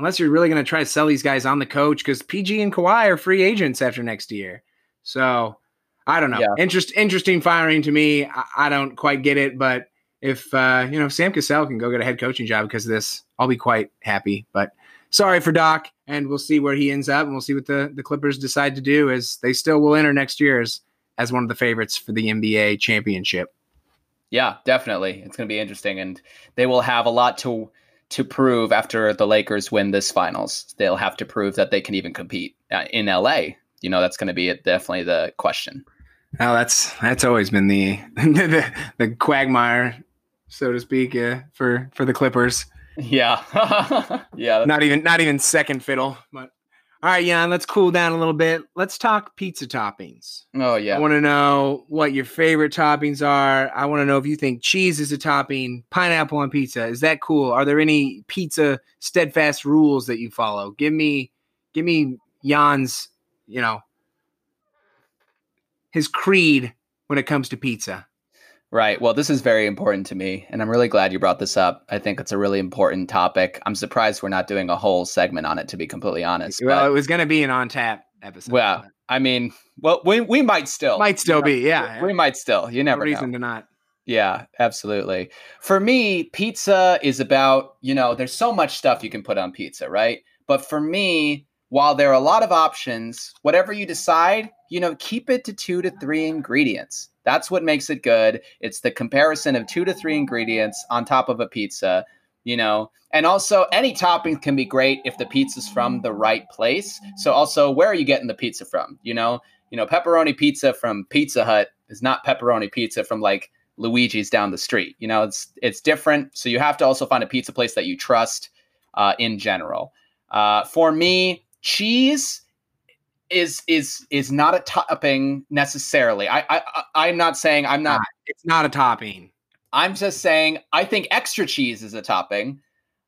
S1: unless you're really going to try to sell these guys on the coach because PG and Kawhi are free agents after next year. So I don't know. Yeah. Interest, interesting firing to me. I, I, don't quite get it, but if uh, you know if Sam Cassell can go get a head coaching job because of this, I'll be quite happy. But sorry for Doc, and we'll see where he ends up, and we'll see what the the Clippers decide to do. As they still will enter next year as as one of the favorites for the NBA championship.
S2: Yeah, definitely. It's going to be interesting, and they will have a lot to to prove after the Lakers win this finals. They'll have to prove that they can even compete uh, in LA you know that's going to be definitely the question.
S1: Oh, that's that's always been the the, the quagmire, so to speak, uh, for for the Clippers.
S2: Yeah, yeah.
S1: Not even not even second fiddle. But all right, Jan, let's cool down a little bit. Let's talk pizza toppings.
S2: Oh yeah.
S1: I want to know what your favorite toppings are. I want to know if you think cheese is a topping, pineapple on pizza. Is that cool? Are there any pizza steadfast rules that you follow? Give me give me Jan's you know, his creed when it comes to pizza.
S2: Right. Well, this is very important to me, and I'm really glad you brought this up. I think it's a really important topic. I'm surprised we're not doing a whole segment on it, to be completely honest.
S1: Well, but, it was going to be an on tap episode.
S2: Well, I mean, well, we we might still
S1: might still be, yeah.
S2: We, we, might still. You never
S1: no reason
S2: know.
S1: to not.
S2: Yeah, absolutely. For me, pizza is about you know, there's so much stuff you can put on pizza, right? But for me, while there are a lot of options, whatever you decide, you know, keep it to two to three ingredients. That's what makes it good. It's the comparison of two to three ingredients on top of a pizza, you know. And also, any topping can be great if the pizza's from the right place. So, also, where are you getting the pizza from? You know, you know, pepperoni pizza from Pizza Hut is not pepperoni pizza from like Luigi's down the street. You know, it's it's different. So you have to also find a pizza place that you trust uh, in general. Uh, for me, cheese is is is not a topping necessarily. I I I'm not saying I'm not.
S1: It's not a topping.
S2: I'm just saying I think extra cheese is a topping.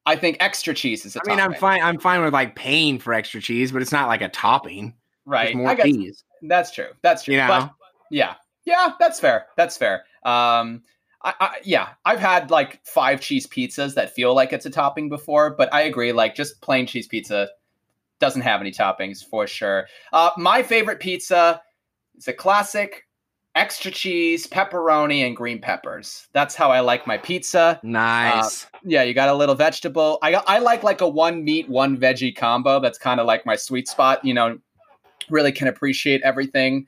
S2: I think extra cheese is a I
S1: mean,
S2: topping.
S1: I'm fine. I'm fine with like paying for extra cheese, but it's not like a topping.
S2: Right.
S1: more cheese.
S2: That's true. That's true.
S1: You know?
S2: But, yeah. Yeah. That's fair. That's fair. Um. I, I, yeah, I've had like five cheese pizzas that feel like it's a topping before, but I agree. Like just plain cheese pizza doesn't have any toppings for sure. Uh, my favorite pizza is a classic extra cheese, pepperoni, and green peppers. That's how I like my pizza.
S1: Nice.
S2: Uh, yeah, you got a little vegetable. I I like like a one meat, one veggie combo. That's kind of like my sweet spot. You know, really can appreciate everything.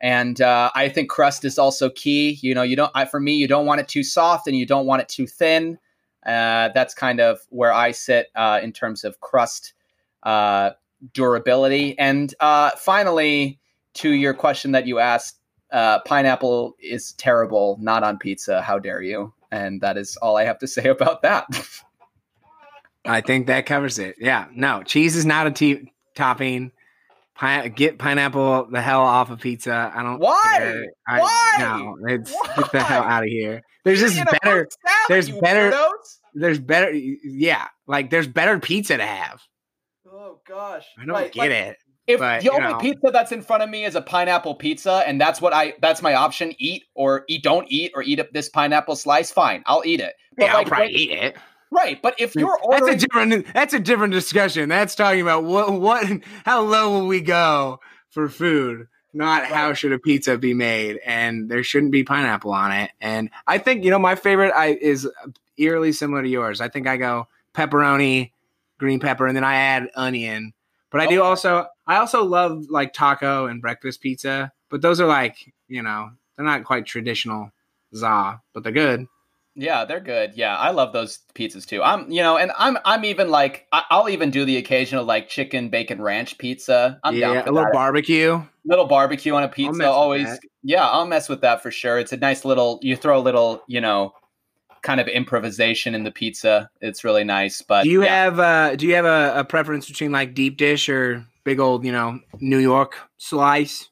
S2: And uh, I think crust is also key. You know, you don't. I, for me, you don't want it too soft and you don't want it too thin. Uh, that's kind of where I sit uh, in terms of crust uh, durability. And uh, finally, to your question that you asked, uh, pineapple is terrible, not on pizza. How dare you? And that is all I have to say about that.
S1: I think that covers it. Yeah. No, cheese is not a t- topping. Pine- get pineapple the hell off of pizza. I don't.
S2: Why?
S1: care. I,
S2: Why?
S1: No, it's get the hell out of here. There's just
S2: it in a
S1: better.
S2: salad,
S1: there's better-
S2: weirdos.
S1: There's better. Yeah, like there's better pizza to have.
S2: Oh gosh.
S1: I don't
S2: Right,
S1: get
S2: like,
S1: it.
S2: If
S1: but,
S2: the only
S1: know.
S2: pizza that's in front of me is a pineapple pizza, and that's what I that's my option, eat or eat, don't eat or eat up this pineapple slice, fine, I'll eat it. But
S1: Yeah, I'll probably
S2: when-
S1: eat it.
S2: right, but if you're
S1: That's
S2: ordering,
S1: a different. That's a different discussion. That's talking about what what how low will we go for food, not how should a pizza be made, and there shouldn't be pineapple on it. And I think you know my favorite I is uh, eerily similar to yours. I think I go pepperoni, green pepper, and then I add onion. But I do
S2: oh.
S1: also I also love like taco and breakfast pizza, but those are like you know they're not quite traditional za, but they're good.
S2: yeah, they're good. Yeah, I love those pizzas too. I'm, you know, and I'm, I'm even like, I'll even do the occasional like chicken bacon ranch pizza. I'm down
S1: yeah,
S2: for
S1: a little
S2: that.
S1: barbecue.
S2: little barbecue on a pizza. Always, yeah, I'll mess with that for sure. It's a nice little. You throw a little, you know, kind of improvisation in the pizza. It's really nice. But
S1: Do you
S2: yeah.
S1: have uh do you have a, a preference between like deep dish or big old, you know, New York slice?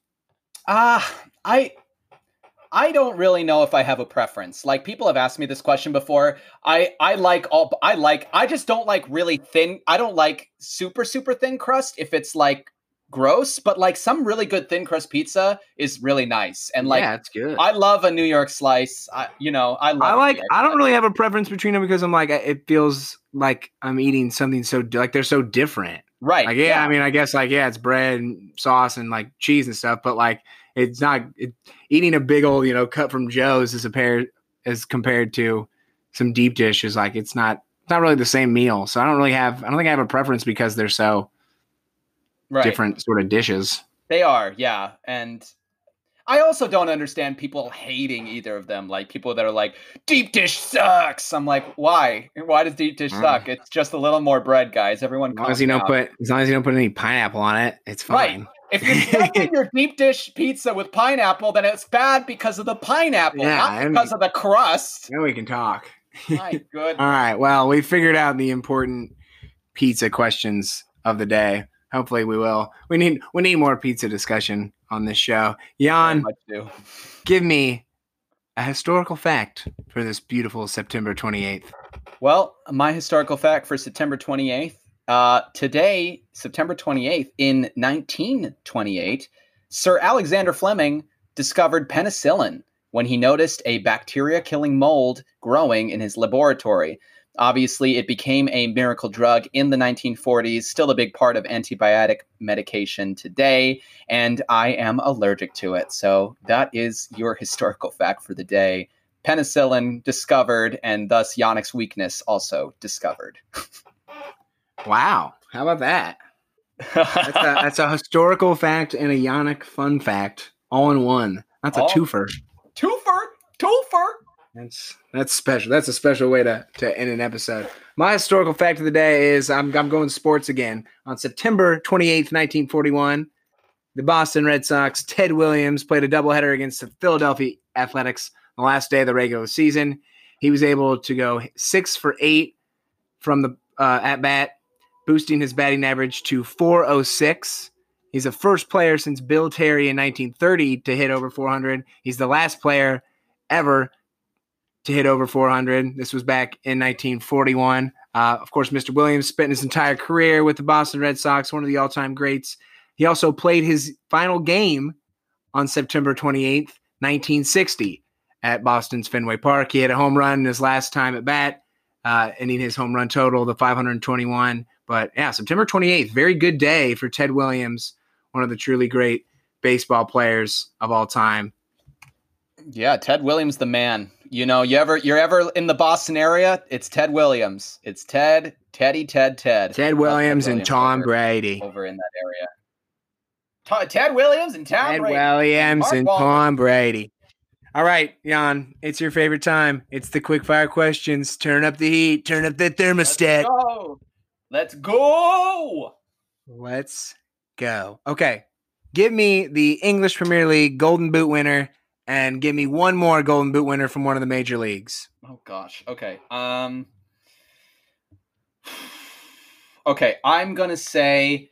S2: Ah, I I don't really know if I have a preference. Like people have asked me this question before. I I like all I like I just don't like really thin. I don't like super super thin crust if it's like gross, but like some really good thin crust pizza is really nice. And like
S1: yeah, it's good.
S2: I love a New York slice. I you know, I love
S1: I like. I don't really have a preference between them because I'm like, it feels like I'm eating something so like they're so different.
S2: right.
S1: Like, yeah, I mean, I guess like yeah, it's bread and sauce and like cheese and stuff, but like it's not it, eating a big old you know cut from Joe's as a pair as compared to some deep dish is like it's not it's not really the same meal. So I don't really have I don't think I have a preference because they're so
S2: right.
S1: different sort of dishes.
S2: They are, yeah. And I also don't understand people hating either of them. Like people that are like, deep dish sucks. I'm like, why? Why does deep dish
S1: Mm.
S2: suck? It's just a little more bread, guys. Everyone
S1: As long as you don't put as long as you don't put any pineapple on it, it's
S2: Right.
S1: fine.
S2: If you're stuffing your deep dish pizza with pineapple, then it's bad because of the pineapple,
S1: Yeah,
S2: not because of the crust.
S1: Now we can talk.
S2: My good.
S1: All right. Well, we figured out the important pizza questions of the day. Hopefully, we will. We need we need more pizza discussion on this show. Jan, give me a historical fact for this beautiful September twenty eighth.
S2: Well, my historical fact for September 28th. Uh, today, September 28th, in 1928, Sir Alexander Fleming discovered penicillin when he noticed a bacteria killing mold growing in his laboratory. Obviously, it became a miracle drug in the 1940s, still a big part of antibiotic medication today, and I am allergic to it. So, that is your historical fact for the day penicillin discovered, and thus Yannick's weakness also discovered.
S1: Wow. How about that? That's a, that's a historical fact and a Yannick fun fact all in one. That's a
S2: All-
S1: twofer.
S2: twofer, twofer.
S1: That's that's special. That's a special way to, to end an episode. My historical fact of the day is I'm I'm going sports again. On September 28th, 1941, the Boston Red Sox, Ted Williams played a doubleheader against the Philadelphia Athletics the last day of the regular season. He was able to go six for eight from the uh, at bat, boosting his batting average to 406. He's the first player since Bill Terry in 1930 to hit over 400. He's the last player ever to hit over 400. This was back in 1941. Uh, of course, Mr. Williams spent his entire career with the Boston Red Sox, one of the all time greats. He also played his final game on September 28th, 1960, at Boston's Fenway Park. He had a home run in his last time at bat, uh, ending his home run total to 521. But yeah, September 28th, very good day for Ted Williams, one of the truly great baseball players of all time.
S2: Yeah, Ted Williams, the man. You know, you ever you're ever in the Boston area? It's Ted Williams. It's Ted, Teddy, Ted, Ted.
S1: Ted
S2: Love
S1: Williams and Tom
S2: over,
S1: Brady.
S2: over in that area. Ted Williams and Tom
S1: Ted
S2: Brady.
S1: Williams
S2: Mark
S1: and Tom Brady. All right, Jan, it's your favorite time. It's the quick fire questions. Turn up the heat. Turn up the
S2: Let's
S1: thermostat.
S2: go. Let's go.
S1: Let's go. Okay. Give me the English Premier League Golden Boot winner and give me one more Golden Boot winner from one of the major leagues.
S2: Oh gosh. Okay. Um Okay, I'm gonna say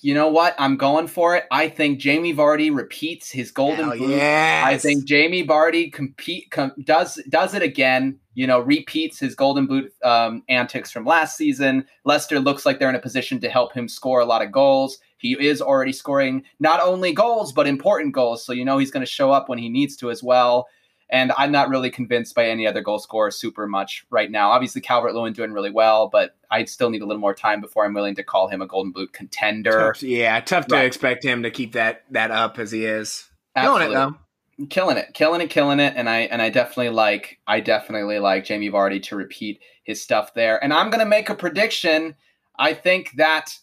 S2: you know what? I'm going for it. I think Jamie Vardy repeats his golden
S1: Hell
S2: boot.
S1: yes.
S2: I think Jamie Vardy compete com, does does it again. You know, repeats his golden boot um, antics from last season. Leicester looks like they're in a position to help him score a lot of goals. He is already scoring not only goals but important goals. So you know he's going to show up when he needs to as well. And I'm not really convinced by any other goal scorer super much right now. Obviously, Calvert Lewin doing really well, but I still need a little more time before I'm willing to call him a Golden Boot contender.
S1: Tough- yeah, tough to expect him to keep that that up as he is.
S2: Absolutely.
S1: Killing it though.
S2: killing it, killing it, killing it, and I and I definitely like I definitely like Jamie Vardy to repeat his stuff there. And I'm gonna make a prediction. I think that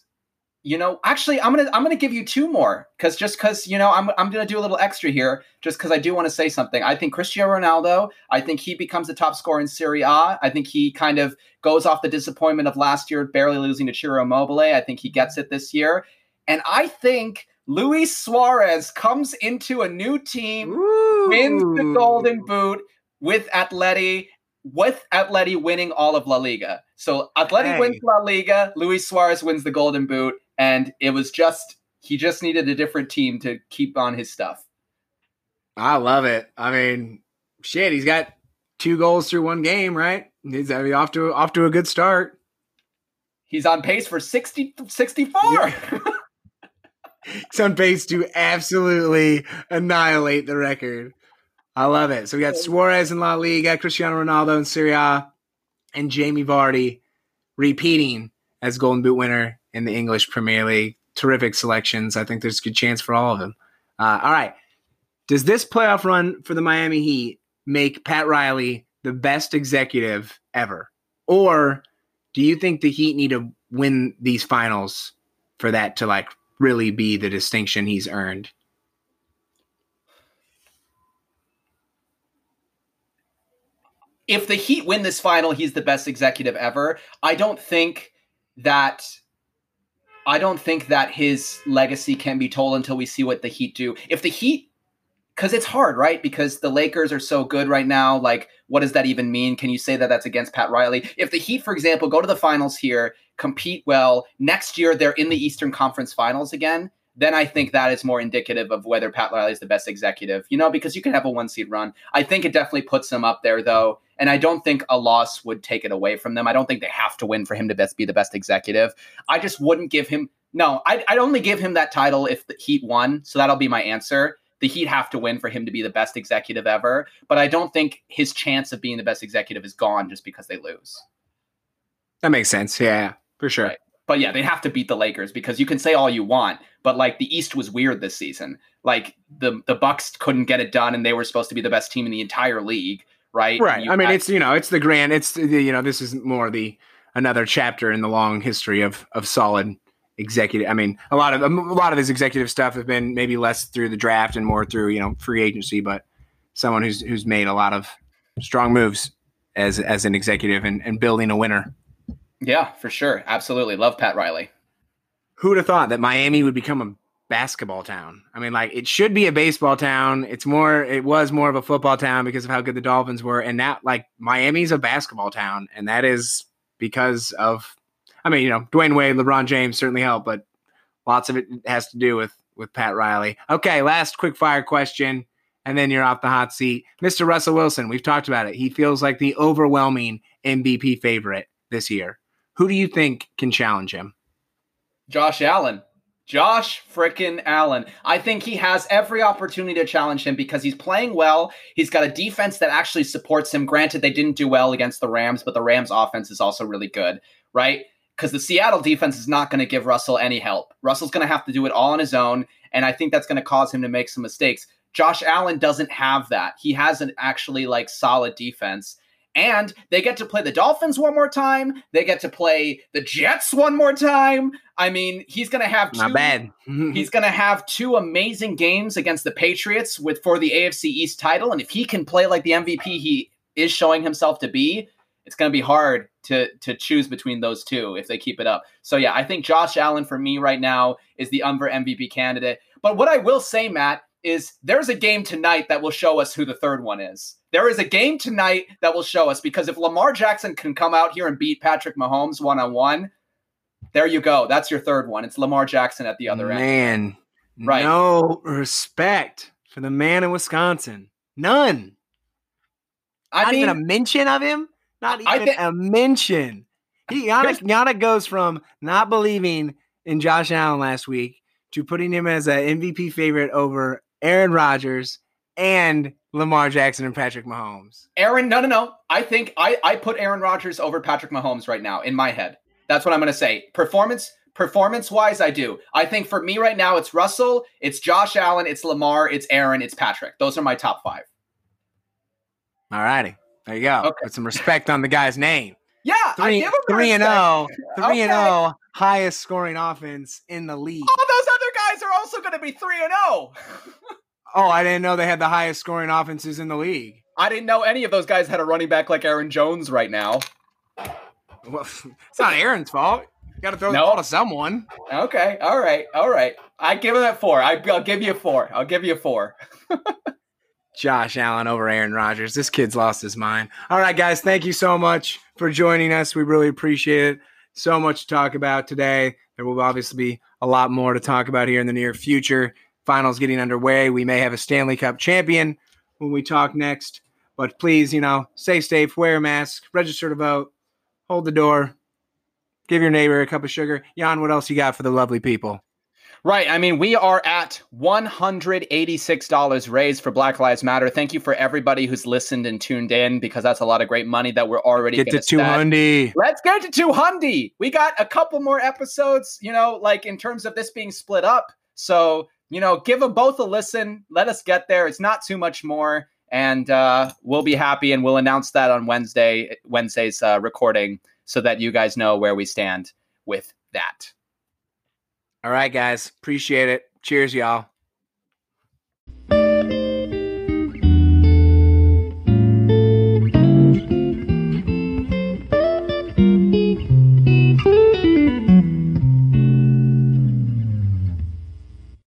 S2: you know actually I'm gonna I'm gonna give you two more because just because you know I'm I'm gonna do a little extra here just because I do want to say something. I think Cristiano Ronaldo. I think he becomes the top scorer in Serie A. I think he kind of goes off the disappointment of last year, barely losing to Ciro Immobile. I think he gets it this year, and I think. Luis Suarez comes into a new team wins the Golden Boot with Atleti, with Atleti winning all of La Liga. So Atleti
S1: Hey.
S2: wins La Liga, Luis Suarez wins the Golden Boot, and it was just he just needed a different team to keep on his stuff.
S1: I love it. I mean, shit, he's got two goals through one game, right? He's I mean, off to off to a good start.
S2: He's on pace for 60, 64.
S1: Yeah. He's on pace to absolutely annihilate the record. I love it. So we got Suarez in La Liga, Cristiano Ronaldo in Serie A, and Jamie Vardy repeating as Golden Boot winner in the English Premier League. Terrific selections. I think there's a good chance for all of them. Uh, all right. Does this playoff run for the Miami Heat make Pat Riley the best executive ever? Or do you think the Heat need to win these finals for that to like really be the distinction he's earned?
S2: if the Heat win this final, he's the best executive ever. I don't think that I don't think that his legacy can be told until we see what the Heat do. If the Heat cuz it's hard, right? Because the Lakers are so good right now, like what does that even mean? Can you say that that's against Pat Riley? If the Heat for example go to the finals here, compete well, next year they're in the Eastern Conference Finals again, then I think that is more indicative of whether Pat Riley is the best executive. You know, because you can have a one seed run. I think it definitely puts him up there though, and I don't think a loss would take it away from them. I don't think they have to win for him to best be the best executive. I just wouldn't give him. No, I'd, I'd only give him that title if the Heat won. So that'll be my answer. The Heat have to win for him to be the best executive ever. But I don't think his chance of being the best executive is gone just because they lose.
S1: That makes sense. Yeah, for sure.
S2: Right. But yeah, they have to beat the Lakers because you can say all you want, but like the East was weird this season. Like the the Bucks couldn't get it done, and they were supposed to be the best team in the entire league, right?
S1: Right. I mean, it's you know, it's the grand. It's the- you know, this is more the another chapter in the long history of of solid executive. I mean, a lot of a lot of his executive stuff have been maybe less through the draft and more through you know free agency, but someone who's who's made a lot of strong moves as as an executive and, and building a winner.
S2: yeah, for sure, absolutely love Pat Riley.
S1: Who would have thought that Miami would become a basketball town? I mean, like it should be a baseball town. It's more. It was more of a football town because of how good the Dolphins were, and now like Miami's a basketball town, and that is because of. I mean, you know, Dwyane Wade, LeBron James certainly helped, but lots of it has to do with with Pat Riley. Okay, last quick fire question, and then you're off the hot seat, Mr. Russell Wilson. We've talked about it. He feels like the overwhelming MVP favorite this year. Who do you think can challenge him?
S2: Josh Allen. Josh frickin' Allen. I think he has every opportunity to challenge him because he's playing well. He's got a defense that actually supports him. Granted, they didn't do well against the Rams, but the Rams offense is also really good, right? Because the Seattle defense is not going to give Russell any help. Russell's going to have to do it all on his own, and I think that's going to cause him to make some mistakes. Josh Allen doesn't have that. He has an actually like solid defense. And they get to play the Dolphins one more time. They get to play the Jets one more time. I mean, he's going to have two,
S1: Not bad.
S2: He's going to have two amazing games against the Patriots with for the AFC East title, and if he can play like the MVP he is showing himself to be, it's going to be hard to to choose between those two if they keep it up. So yeah, I think Josh Allen for me right now is the Umber MVP candidate. But what I will say, Matt, is there's a game tonight that will show us who the third one is. There is a game tonight that will show us because if Lamar Jackson can come out here and beat Patrick Mahomes one on one, There you go. That's your third one. It's Lamar Jackson at the other
S1: man,
S2: end. Right.
S1: No respect for the man in Wisconsin. None.
S2: I
S1: Not
S2: mean,
S1: even a mention of him. Not even
S2: think-
S1: a mention. He Yannick, Yannick goes from not believing in Josh Allen last week to putting him as an MVP favorite over Aaron Rodgers and Lamar Jackson and Patrick Mahomes.
S2: Aaron, no, no, no. I think I, I put Aaron Rodgers over Patrick Mahomes right now in my head. That's what I'm going to say. Performance, performance wise, I do. I think for me right now, it's Russell, it's Josh Allen, it's Lamar, it's Aaron, it's Patrick. Those are my top five.
S1: All righty. There you go.
S2: Okay.
S1: Put some respect on the guy's name.
S2: Yeah, I
S1: Three,
S2: him
S1: three and
S2: respect.
S1: oh. Three and
S2: Okay.
S1: oh. Highest scoring offense in the league.
S2: All those other guys are also going to be three and oh. zero.
S1: Oh, I didn't know they had the highest scoring offenses in the league.
S2: I didn't know any of those guys had a running back like Aaron Jones right now.
S1: Well, it's not Aaron's fault. You got to throw the
S2: No.
S1: ball to someone.
S2: Okay, all right, all right. I give him that four. I, I'll give you a four. I'll give you a four.
S1: Josh Allen over Aaron Rodgers. This kid's lost his mind. All right, guys, thank you so much for joining us. We really appreciate it. So much to talk about today. There will obviously be a lot more to talk about here in the near future. Finals getting underway. We may have a Stanley Cup champion when we talk next. But please, you know, stay safe, wear a mask, register to vote, hold the door, give your neighbor a cup of sugar. Jan, what else you got for the lovely people?
S2: Right. I mean, we are at $186 raised for Black Lives Matter. Thank you for everybody who's listened and tuned in because that's a lot of great money that we're already
S1: Get to 200.
S2: Let's get to 200. We got a couple more episodes, you know, like in terms of this being split up. So, you know, give them both a listen. Let us get there. It's not too much more. And uh, we'll be happy and we'll announce that on Wednesday, Wednesday's uh, recording so that you guys know where we stand with that.
S1: All right, guys. Appreciate it. Cheers, y'all.